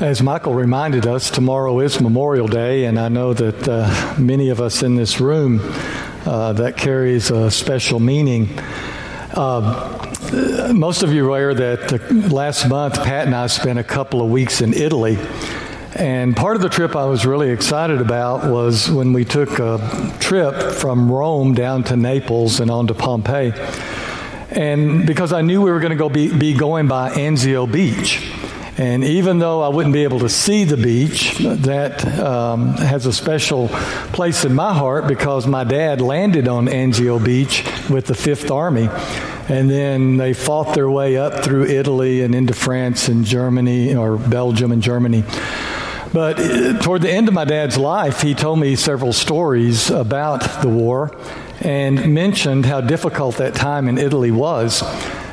As Michael reminded us, tomorrow is Memorial Day, and I know that uh, many of us in this room uh, that carries a special meaning. Uh, most of you are aware that last month Pat and I spent a couple of weeks in Italy. And part of the trip I was really excited about was when we took a trip from Rome down to Naples and on to Pompeii. And because I knew we were going to go be, be going by Anzio Beach. And even though I wouldn't be able to see the beach, that um, has a special place in my heart because my dad landed on Anzio Beach with the Fifth Army. And then they fought their way up through Italy and into France and Germany, or Belgium and Germany. But uh, toward the end of my dad's life, he told me several stories about the war and mentioned how difficult that time in Italy was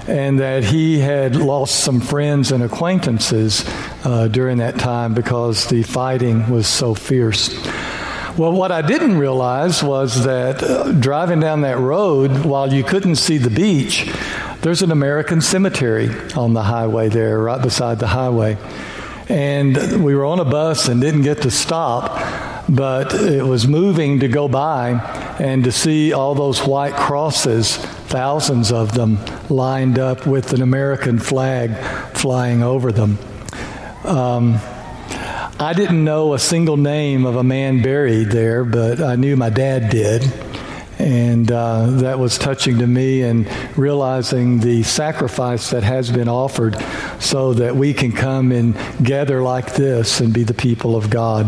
and that he had lost some friends and acquaintances uh, during that time because the fighting was so fierce. Well, what I didn't realize was that uh, driving down that road, while you couldn't see the beach, there's an American cemetery on the highway there, right beside the highway. And we were on a bus and didn't get to stop, but it was moving to go by and to see all those white crosses thousands of them lined up with an American flag flying over them. Um, I didn't know a single name of a man buried there, but I knew my dad did. And uh, that was touching to me, and realizing the sacrifice that has been offered so that we can come and gather like this and be the people of God.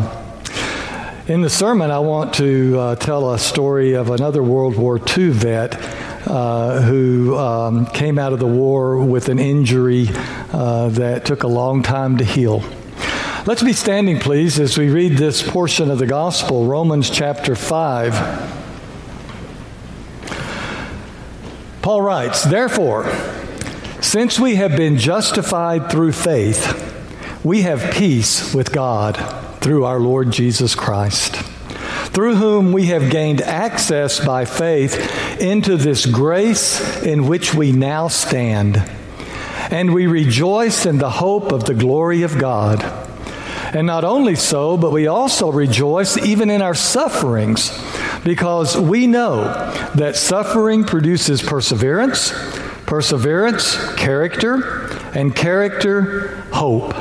In the sermon, I want to uh, tell a story of another World War II vet uh, who um, came out of the war with an injury uh, that took a long time to heal. Let's be standing, please, as we read this portion of the gospel, Romans chapter 5. Paul writes, Therefore, since we have been justified through faith, we have peace with God through our Lord Jesus Christ through whom we have gained access by faith into this grace in which we now stand. And we rejoice in the hope of the glory of God. And not only so, but we also rejoice even in our sufferings, because we know that suffering produces perseverance, perseverance, character, and character, hope.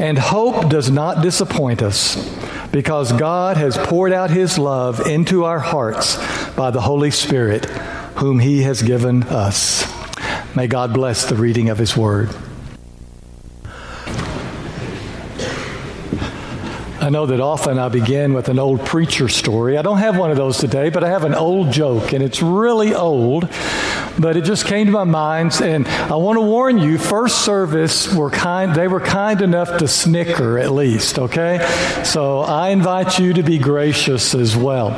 And hope does not disappoint us because God has poured out His love into our hearts by the Holy Spirit, whom He has given us. May God bless the reading of His Word. I know that often I begin with an old preacher story. I don't have one of those today, but I have an old joke, and it's really old but it just came to my mind. And I want to warn you, first service were kind, they were kind enough to snicker at least, okay? So I invite you to be gracious as well.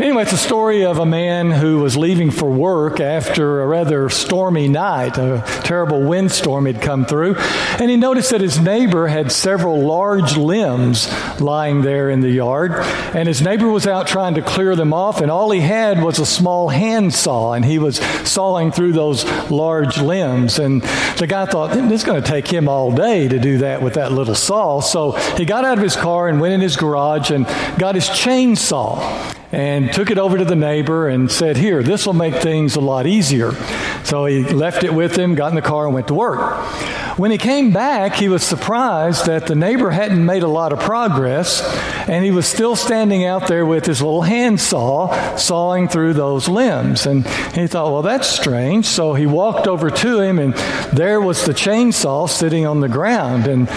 Anyway, it's a story of a man who was leaving for work after a rather stormy night. A terrible windstorm had come through. And he noticed that his neighbor had several large limbs lying there in the yard. And his neighbor was out trying to clear them off, and all he had was a small handsaw. And he was sawing through those large limbs. And the guy thought, it's going to take him all day to do that with that little saw. So he got out of his car and went in his garage and got his chainsaw and took it over to the neighbor and said, Here, this will make things a lot easier. So he left it with him, got in the car, and went to work. When he came back, he was surprised that the neighbor hadn't made a lot of progress, and he was still standing out there with his little handsaw sawing through those limbs. And he thought, well, that's strange. So he walked over to him, and there was the chainsaw sitting on the ground. And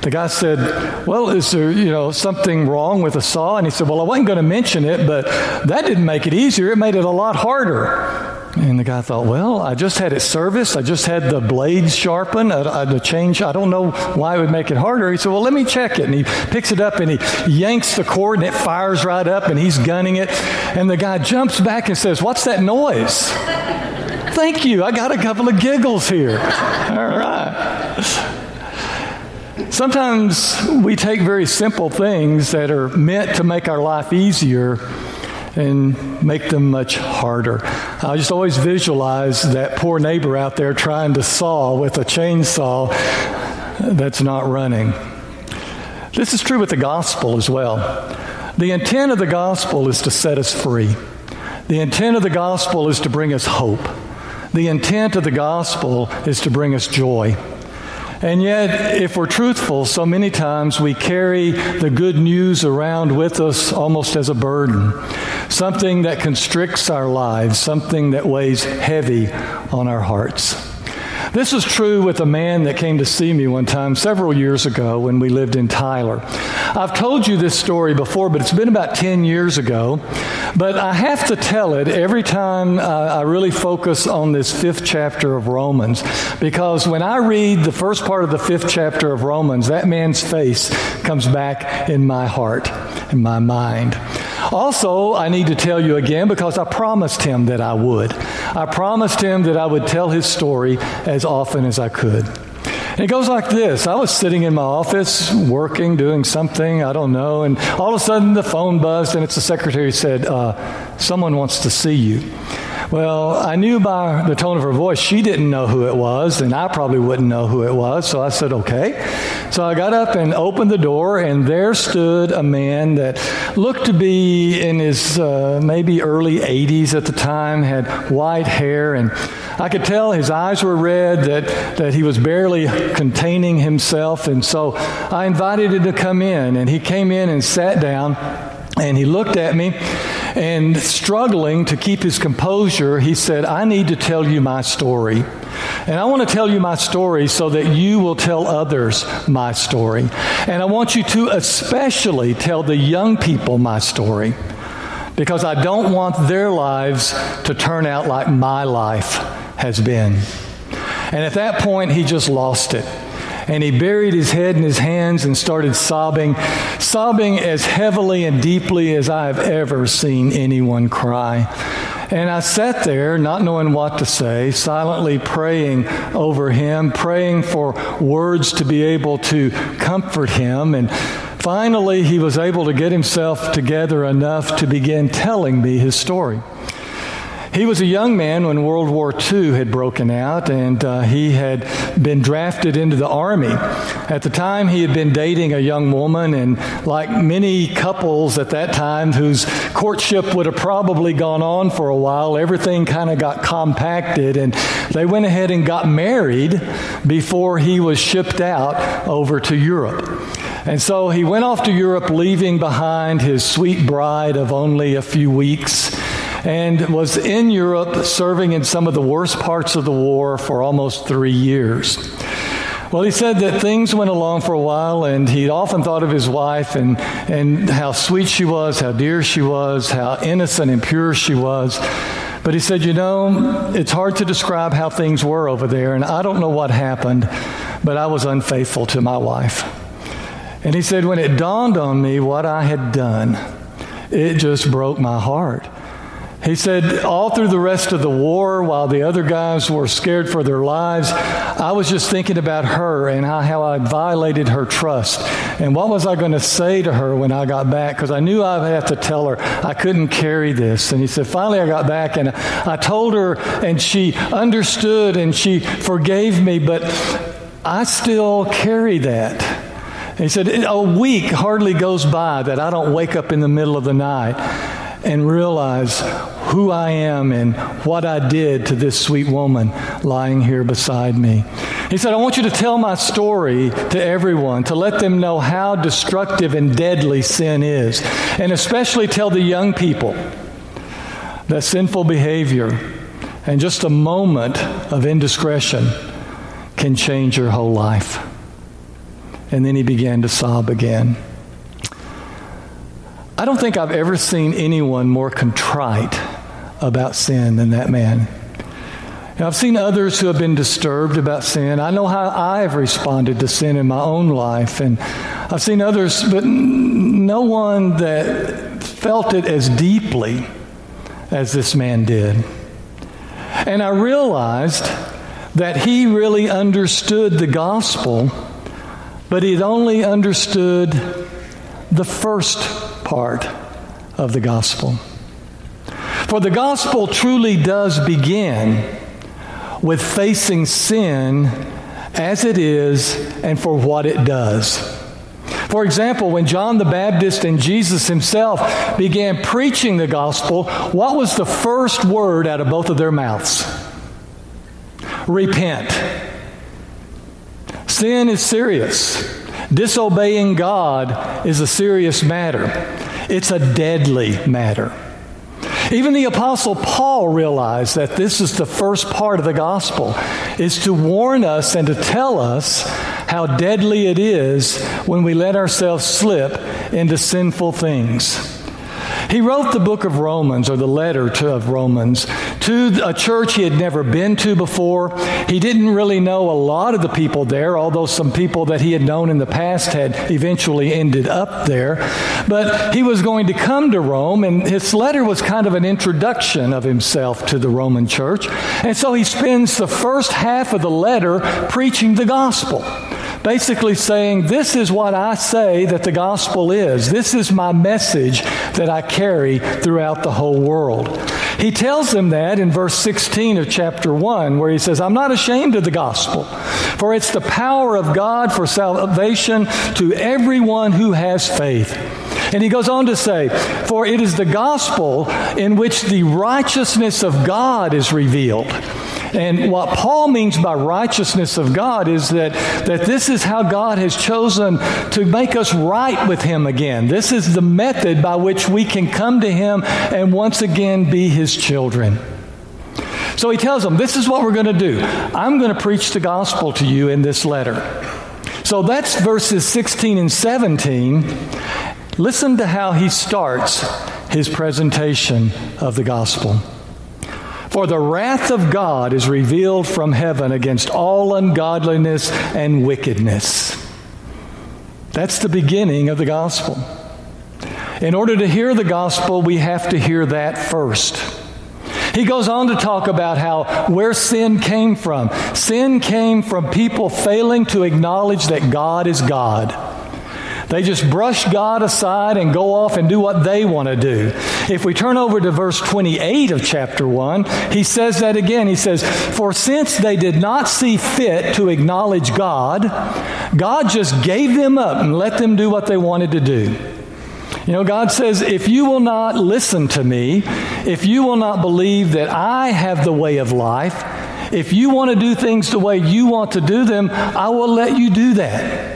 the guy said, well, is there, you know, something wrong with the saw? And he said, well, I wasn't going to mention it, but that didn't make it easier. It made it a lot harder. And the guy thought, well, I just had it serviced. I just had the blades sharpened. I, I, the change, I don't know why it would make it harder. He said, well, let me check it. And he picks it up and he yanks the cord and it fires right up and he's gunning it. And the guy jumps back and says, what's that noise? Thank you. I got a couple of giggles here. All right. Sometimes we take very simple things that are meant to make our life easier and make them much harder. I just always visualize that poor neighbor out there trying to saw with a chainsaw that's not running. This is true with the gospel as well. The intent of the gospel is to set us free. The intent of the gospel is to bring us hope. The intent of the gospel is to bring us joy. And yet, if we're truthful, so many times we carry the good news around with us almost as a burden, something that constricts our lives, something that weighs heavy on our hearts. This was true with a man that came to see me one time several years ago when we lived in Tyler. I've told you this story before, but it's been about 10 years ago. But I have to tell it every time uh, I really focus on this fifth chapter of Romans, because when I read the first part of the fifth chapter of Romans, that man's face comes back in my heart, in my mind. Also, I need to tell you again because I promised him that I would. I promised him that I would tell his story as often as I could. And it goes like this I was sitting in my office, working, doing something, I don't know, and all of a sudden the phone buzzed, and it's the secretary said, uh, Someone wants to see you. Well, I knew by the tone of her voice she didn't know who it was, and I probably wouldn't know who it was, so I said, okay. So I got up and opened the door, and there stood a man that looked to be in his uh, maybe early 80s at the time, had white hair, and I could tell his eyes were red, that, that he was barely containing himself, and so I invited him to come in, and he came in and sat down, and he looked at me. And struggling to keep his composure, he said, I need to tell you my story. And I want to tell you my story so that you will tell others my story. And I want you to especially tell the young people my story because I don't want their lives to turn out like my life has been. And at that point, he just lost it and he buried his head in his hands and started sobbing, sobbing as heavily and deeply as I have ever seen anyone cry. And I sat there, not knowing what to say, silently praying over him, praying for words to be able to comfort him. And finally, he was able to get himself together enough to begin telling me his story. He was a young man when World War II had broken out, and uh, he had been drafted into the Army. At the time, he had been dating a young woman, and like many couples at that time whose courtship would have probably gone on for a while, everything kind of got compacted, and they went ahead and got married before he was shipped out over to Europe. And so he went off to Europe, leaving behind his sweet bride of only a few weeks and was in Europe serving in some of the worst parts of the war for almost three years. Well, he said that things went along for a while, and he often thought of his wife and, and how sweet she was, how dear she was, how innocent and pure she was. But he said, You know, it's hard to describe how things were over there, and I don't know what happened, but I was unfaithful to my wife. And he said, When it dawned on me what I had done, it just broke my heart. He said, all through the rest of the war, while the other guys were scared for their lives, I was just thinking about her and how, how I violated her trust. And what was I going to say to her when I got back? Because I knew I'd have to tell her I couldn't carry this. And he said, finally, I got back and I told her, and she understood and she forgave me, but I still carry that. He said, a week hardly goes by that I don't wake up in the middle of the night and realize who I am and what I did to this sweet woman lying here beside me. He said, I want you to tell my story to everyone, to let them know how destructive and deadly sin is, and especially tell the young people that sinful behavior and just a moment of indiscretion can change your whole life. And then he began to sob again. I don't think I've ever seen anyone more contrite about sin than that man. Now, I've seen others who have been disturbed about sin. I know how I've responded to sin in my own life, and I've seen others, but no one that felt it as deeply as this man did. And I realized that he really understood the gospel, but he'd only understood the first part of the gospel. For the gospel truly does begin with facing sin as it is and for what it does. For example, when John the Baptist and Jesus himself began preaching the gospel, what was the first word out of both of their mouths? Repent. Sin is serious. Disobeying God is a serious matter. It's a deadly matter. Even the apostle Paul realized that this is the first part of the gospel is to warn us and to tell us how deadly it is when we let ourselves slip into sinful things. He wrote the book of Romans, or the letter to, of Romans, to a church he had never been to before. He didn't really know a lot of the people there, although some people that he had known in the past had eventually ended up there. But he was going to come to Rome, and his letter was kind of an introduction of himself to the Roman church. And so he spends the first half of the letter preaching the gospel basically saying, This is what I say that the gospel is. This is my message that I carry throughout the whole world. He tells them that in verse 16 of chapter 1, where he says, I'm not ashamed of the gospel, for it's the power of God for salvation to everyone who has faith. And he goes on to say, For it is the gospel in which the righteousness of God is revealed and what Paul means by righteousness of God is that, that this is how God has chosen to make us right with Him again. This is the method by which we can come to Him and once again be His children. So he tells them, This is what we're going to do. I'm going to preach the gospel to you in this letter. So that's verses 16 and 17. Listen to how he starts his presentation of the gospel. For the wrath of God is revealed from heaven against all ungodliness and wickedness. That's the beginning of the gospel. In order to hear the gospel, we have to hear that first. He goes on to talk about how where sin came from. Sin came from people failing to acknowledge that God is God. They just brush God aside and go off and do what they want to do. If we turn over to verse 28 of chapter 1, he says that again. He says, For since they did not see fit to acknowledge God, God just gave them up and let them do what they wanted to do. You know, God says, if you will not listen to me, if you will not believe that I have the way of life, if you want to do things the way you want to do them, I will let you do that.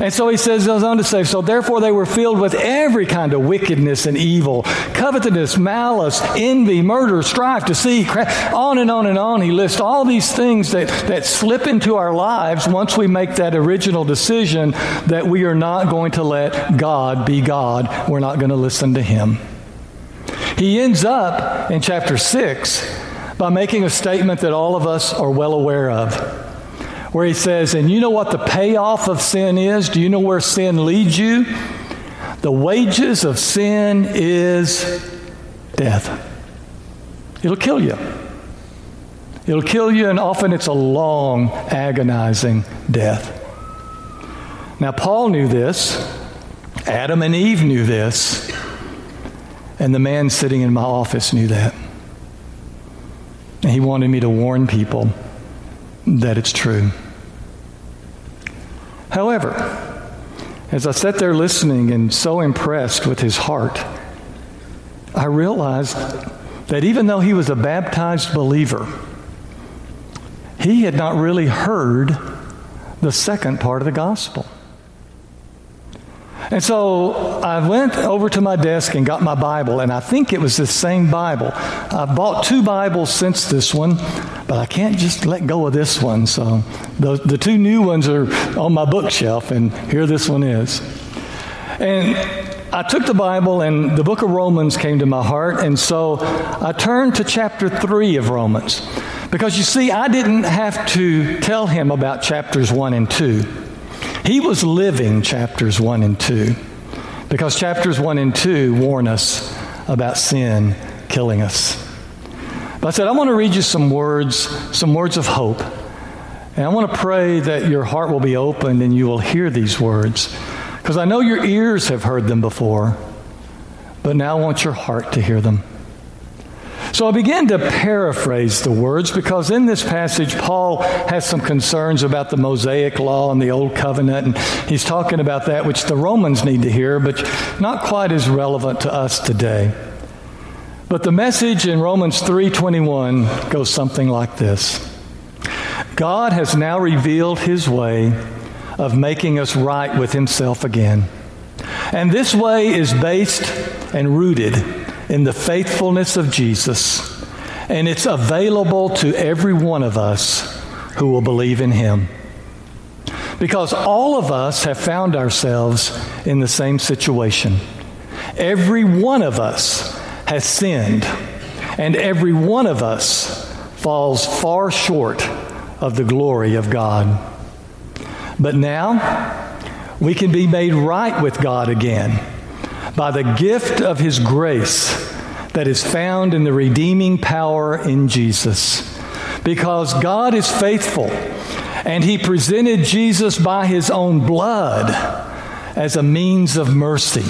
And so he says, goes on to say, so therefore they were filled with every kind of wickedness and evil, covetousness, malice, envy, murder, strife, deceit, on and on and on. He lists all these things that, that slip into our lives once we make that original decision that we are not going to let God be God. We're not going to listen to him. He ends up in chapter 6 by making a statement that all of us are well aware of where he says, And you know what the payoff of sin is? Do you know where sin leads you? The wages of sin is death. It'll kill you. It'll kill you, and often it's a long, agonizing death. Now, Paul knew this. Adam and Eve knew this. And the man sitting in my office knew that. And he wanted me to warn people that it's true. However, as I sat there listening and so impressed with his heart, I realized that even though he was a baptized believer, he had not really heard the second part of the gospel. And so I went over to my desk and got my Bible, and I think it was the same Bible. I've bought two Bibles since this one, but I can't just let go of this one. So the, the two new ones are on my bookshelf, and here this one is. And I took the Bible, and the book of Romans came to my heart, and so I turned to chapter 3 of Romans. Because you see, I didn't have to tell him about chapters 1 and 2. He was living chapters 1 and 2 because chapters 1 and 2 warn us about sin killing us. But I said, I want to read you some words, some words of hope. And I want to pray that your heart will be opened and you will hear these words. Because I know your ears have heard them before, but now I want your heart to hear them. So I begin to paraphrase the words because in this passage, Paul has some concerns about the Mosaic law and the Old Covenant, and he's talking about that which the Romans need to hear, but not quite as relevant to us today. But the message in Romans 3:21 goes something like this. God has now revealed his way of making us right with himself again. And this way is based and rooted in the faithfulness of Jesus. And it's available to every one of us who will believe in him. Because all of us have found ourselves in the same situation. Every one of us has sinned, and every one of us falls far short of the glory of God. But now, we can be made right with God again by the gift of His grace that is found in the redeeming power in Jesus. Because God is faithful, and He presented Jesus by His own blood as a means of mercy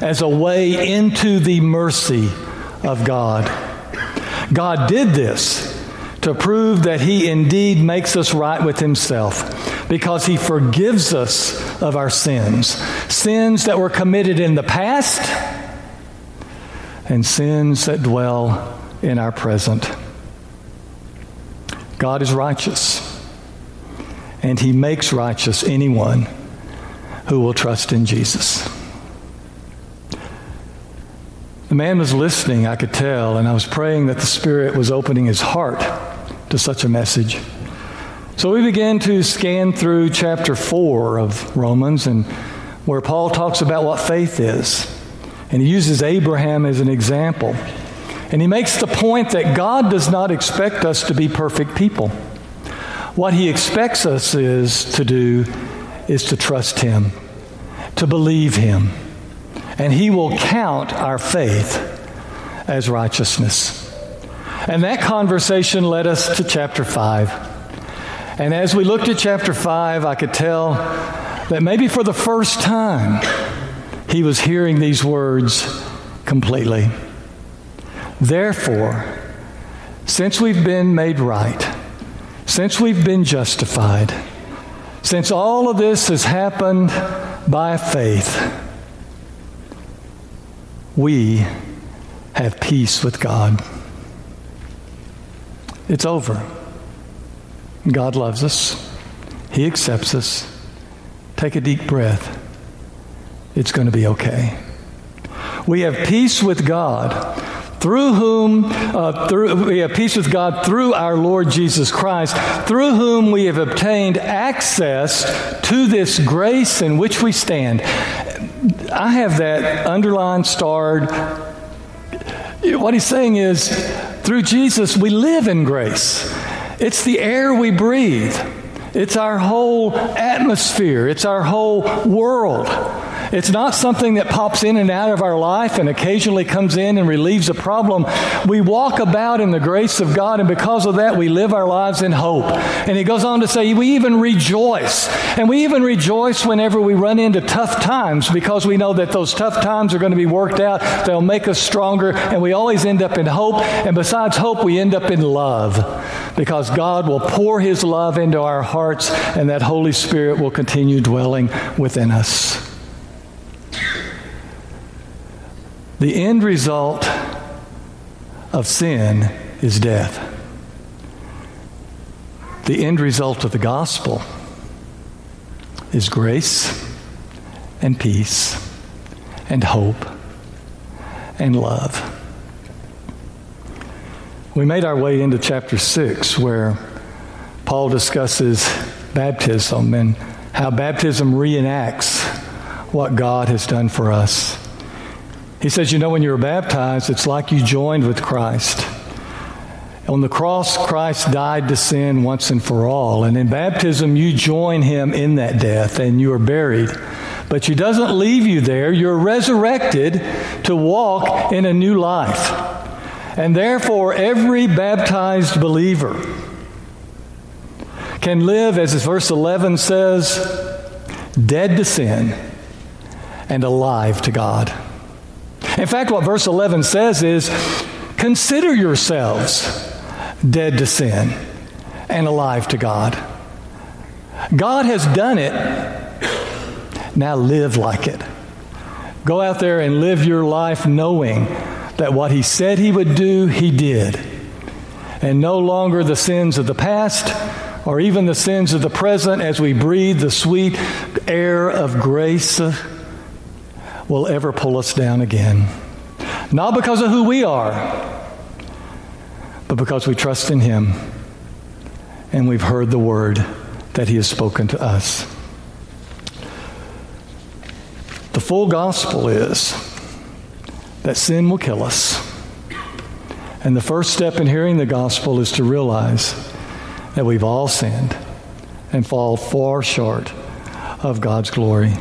as a way into the mercy of God. God did this to prove that He indeed makes us right with Himself because He forgives us of our sins. Sins that were committed in the past and sins that dwell in our present. God is righteous, and He makes righteous anyone who will trust in Jesus. The man was listening, I could tell, and I was praying that the Spirit was opening his heart to such a message. So we began to scan through chapter 4 of Romans and where Paul talks about what faith is. And he uses Abraham as an example. And he makes the point that God does not expect us to be perfect people. What he expects us is to do is to trust him, to believe him and he will count our faith as righteousness. And that conversation led us to chapter 5. And as we looked at chapter 5, I could tell that maybe for the first time, he was hearing these words completely. Therefore, since we've been made right, since we've been justified, since all of this has happened by faith, we have peace with God. It's over. God loves us, He accepts us. Take a deep breath. It's going to be okay. We have peace with God through whom uh, through, we have peace with God through our Lord Jesus Christ, through whom we have obtained access to this grace in which we stand. I have that underlined, starred. What he's saying is, through Jesus, we live in grace. It's the air we breathe. It's our whole atmosphere. It's our whole world. It's not something that pops in and out of our life and occasionally comes in and relieves a problem. We walk about in the grace of God, and because of that, we live our lives in hope. And he goes on to say, we even rejoice. And we even rejoice whenever we run into tough times because we know that those tough times are going to be worked out. They'll make us stronger, and we always end up in hope. And besides hope, we end up in love because God will pour his love into our hearts, and that Holy Spirit will continue dwelling within us. The end result of sin is death. The end result of the gospel is grace and peace and hope and love. We made our way into chapter 6 where Paul discusses baptism and how baptism reenacts what God has done for us. He says, You know, when you were baptized, it's like you joined with Christ. On the cross, Christ died to sin once and for all. And in baptism, you join him in that death and you are buried. But he doesn't leave you there. You're resurrected to walk in a new life. And therefore, every baptized believer can live, as verse 11 says, dead to sin and alive to God. In fact, what verse 11 says is Consider yourselves dead to sin and alive to God. God has done it. Now live like it. Go out there and live your life knowing that what He said He would do, He did. And no longer the sins of the past or even the sins of the present as we breathe the sweet air of grace will ever pull us down again. Not because of who we are, but because we trust in Him and we've heard the word that He has spoken to us. The full gospel is that sin will kill us. And the first step in hearing the gospel is to realize that we've all sinned and fall far short of God's glory.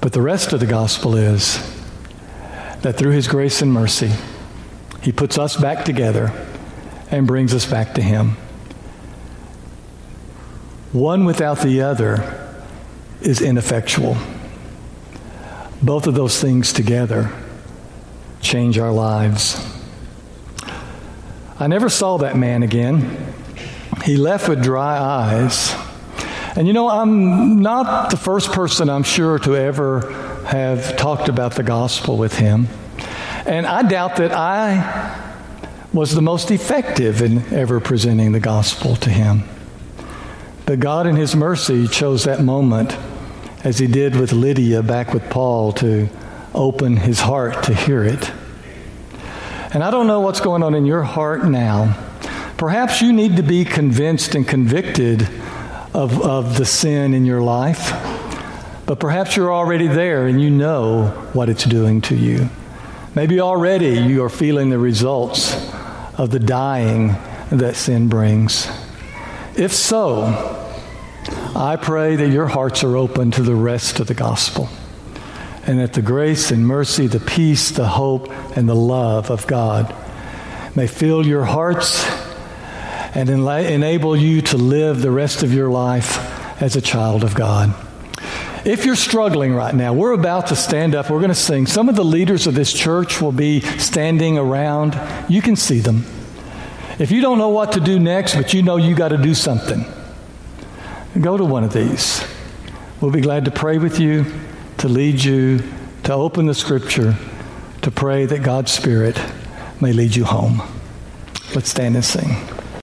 But the rest of the gospel is that through his grace and mercy, he puts us back together and brings us back to him. One without the other is ineffectual. Both of those things together change our lives. I never saw that man again. He left with dry eyes. And you know, I'm not the first person, I'm sure, to ever have talked about the gospel with him. And I doubt that I was the most effective in ever presenting the gospel to him. But God, in His mercy, chose that moment, as He did with Lydia back with Paul, to open his heart to hear it. And I don't know what's going on in your heart now. Perhaps you need to be convinced and convicted of, of the sin in your life. But perhaps you're already there and you know what it's doing to you. Maybe already you are feeling the results of the dying that sin brings. If so, I pray that your hearts are open to the rest of the gospel and that the grace and mercy, the peace, the hope, and the love of God may fill your hearts and enable you to live the rest of your life as a child of God. If you're struggling right now, we're about to stand up. We're going to sing. Some of the leaders of this church will be standing around. You can see them. If you don't know what to do next, but you know you got to do something, go to one of these. We'll be glad to pray with you, to lead you, to open the scripture, to pray that God's Spirit may lead you home. Let's stand and sing.